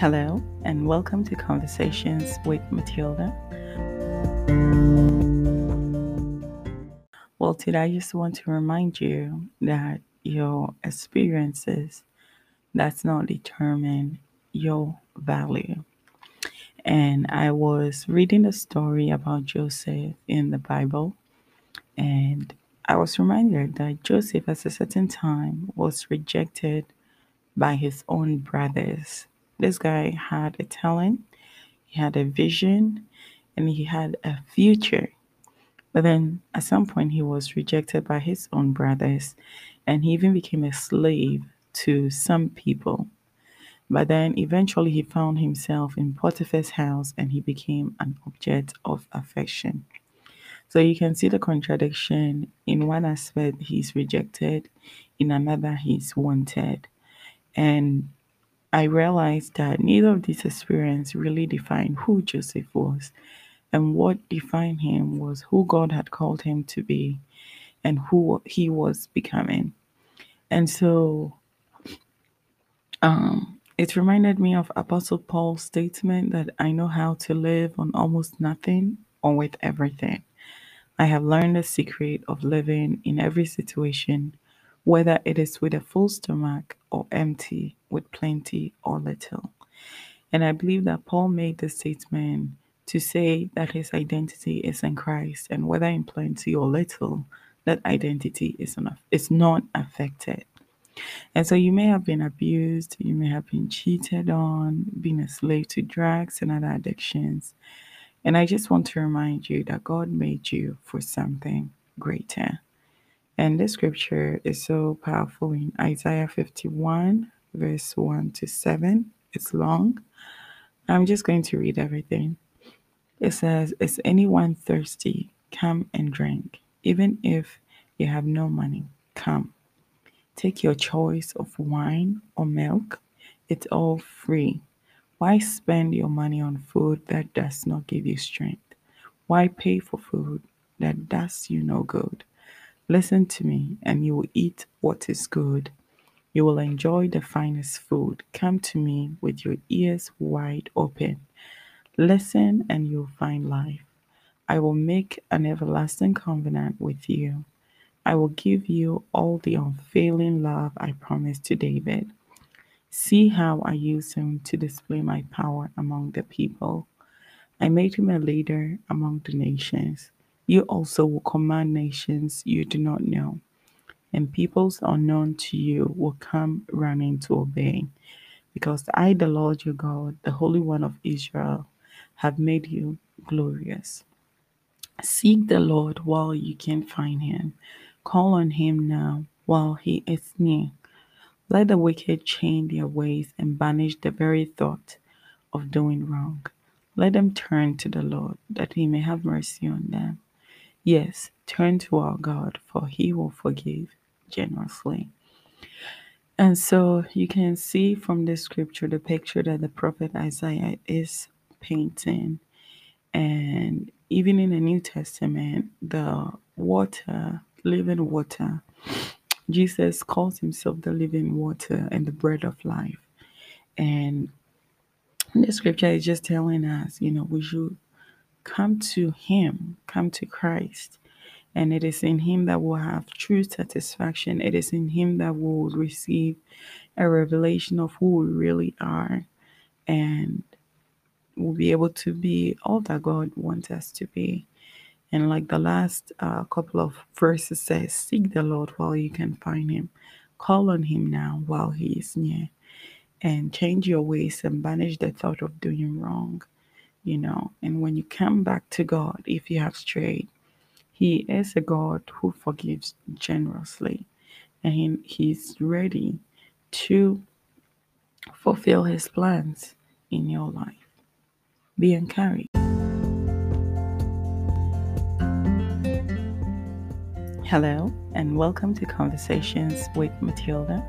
Hello, and welcome to Conversations with Matilda. Well, today I just want to remind you that your experiences does not determine your value. And I was reading a story about Joseph in the Bible, and I was reminded that Joseph, at a certain time, was rejected by his own brothers. This guy had a talent, he had a vision, and he had a future. But then at some point, he was rejected by his own brothers, and he even became a slave to some people. But then eventually, he found himself in Potiphar's house and he became an object of affection. So you can see the contradiction. In one aspect, he's rejected, in another, he's wanted. And I realized that neither of these experiences really defined who Joseph was. And what defined him was who God had called him to be and who he was becoming. And so um, it reminded me of Apostle Paul's statement that I know how to live on almost nothing or with everything. I have learned the secret of living in every situation, whether it is with a full stomach or empty, with plenty or little. And I believe that Paul made the statement to say that his identity is in Christ, and whether in plenty or little, that identity is not, is not affected. And so you may have been abused, you may have been cheated on, been a slave to drugs and other addictions. And I just want to remind you that God made you for something greater. And this scripture is so powerful in Isaiah 51, verse 1 to 7. It's long. I'm just going to read everything. It says, Is anyone thirsty? Come and drink. Even if you have no money, come. Take your choice of wine or milk. It's all free. Why spend your money on food that does not give you strength? Why pay for food that does you no good? Listen to me, and you will eat what is good. You will enjoy the finest food. Come to me with your ears wide open. Listen, and you'll find life. I will make an everlasting covenant with you. I will give you all the unfailing love I promised to David. See how I used him to display my power among the people. I made him a leader among the nations. You also will command nations you do not know, and peoples unknown to you will come running to obey. Because I, the Lord your God, the Holy One of Israel, have made you glorious. Seek the Lord while you can find him. Call on him now while he is near. Let the wicked change their ways and banish the very thought of doing wrong. Let them turn to the Lord, that he may have mercy on them. Yes, turn to our God, for he will forgive generously. And so you can see from this scripture the picture that the prophet Isaiah is painting. And even in the New Testament, the water living water. Jesus calls himself the living water and the bread of life. And the scripture is just telling us, you know, we should come to him, come to Christ. And it is in him that we'll have true satisfaction. It is in him that we'll receive a revelation of who we really are. And we'll be able to be all that God wants us to be. And like the last uh, couple of verses says, seek the Lord while you can find him. Call on him now while he is near. And change your ways and banish the thought of doing wrong. You know, and when you come back to God, if you have strayed, he is a God who forgives generously. And he, he's ready to fulfill his plans in your life. Be encouraged. Hello, and welcome to Conversations with Matilda.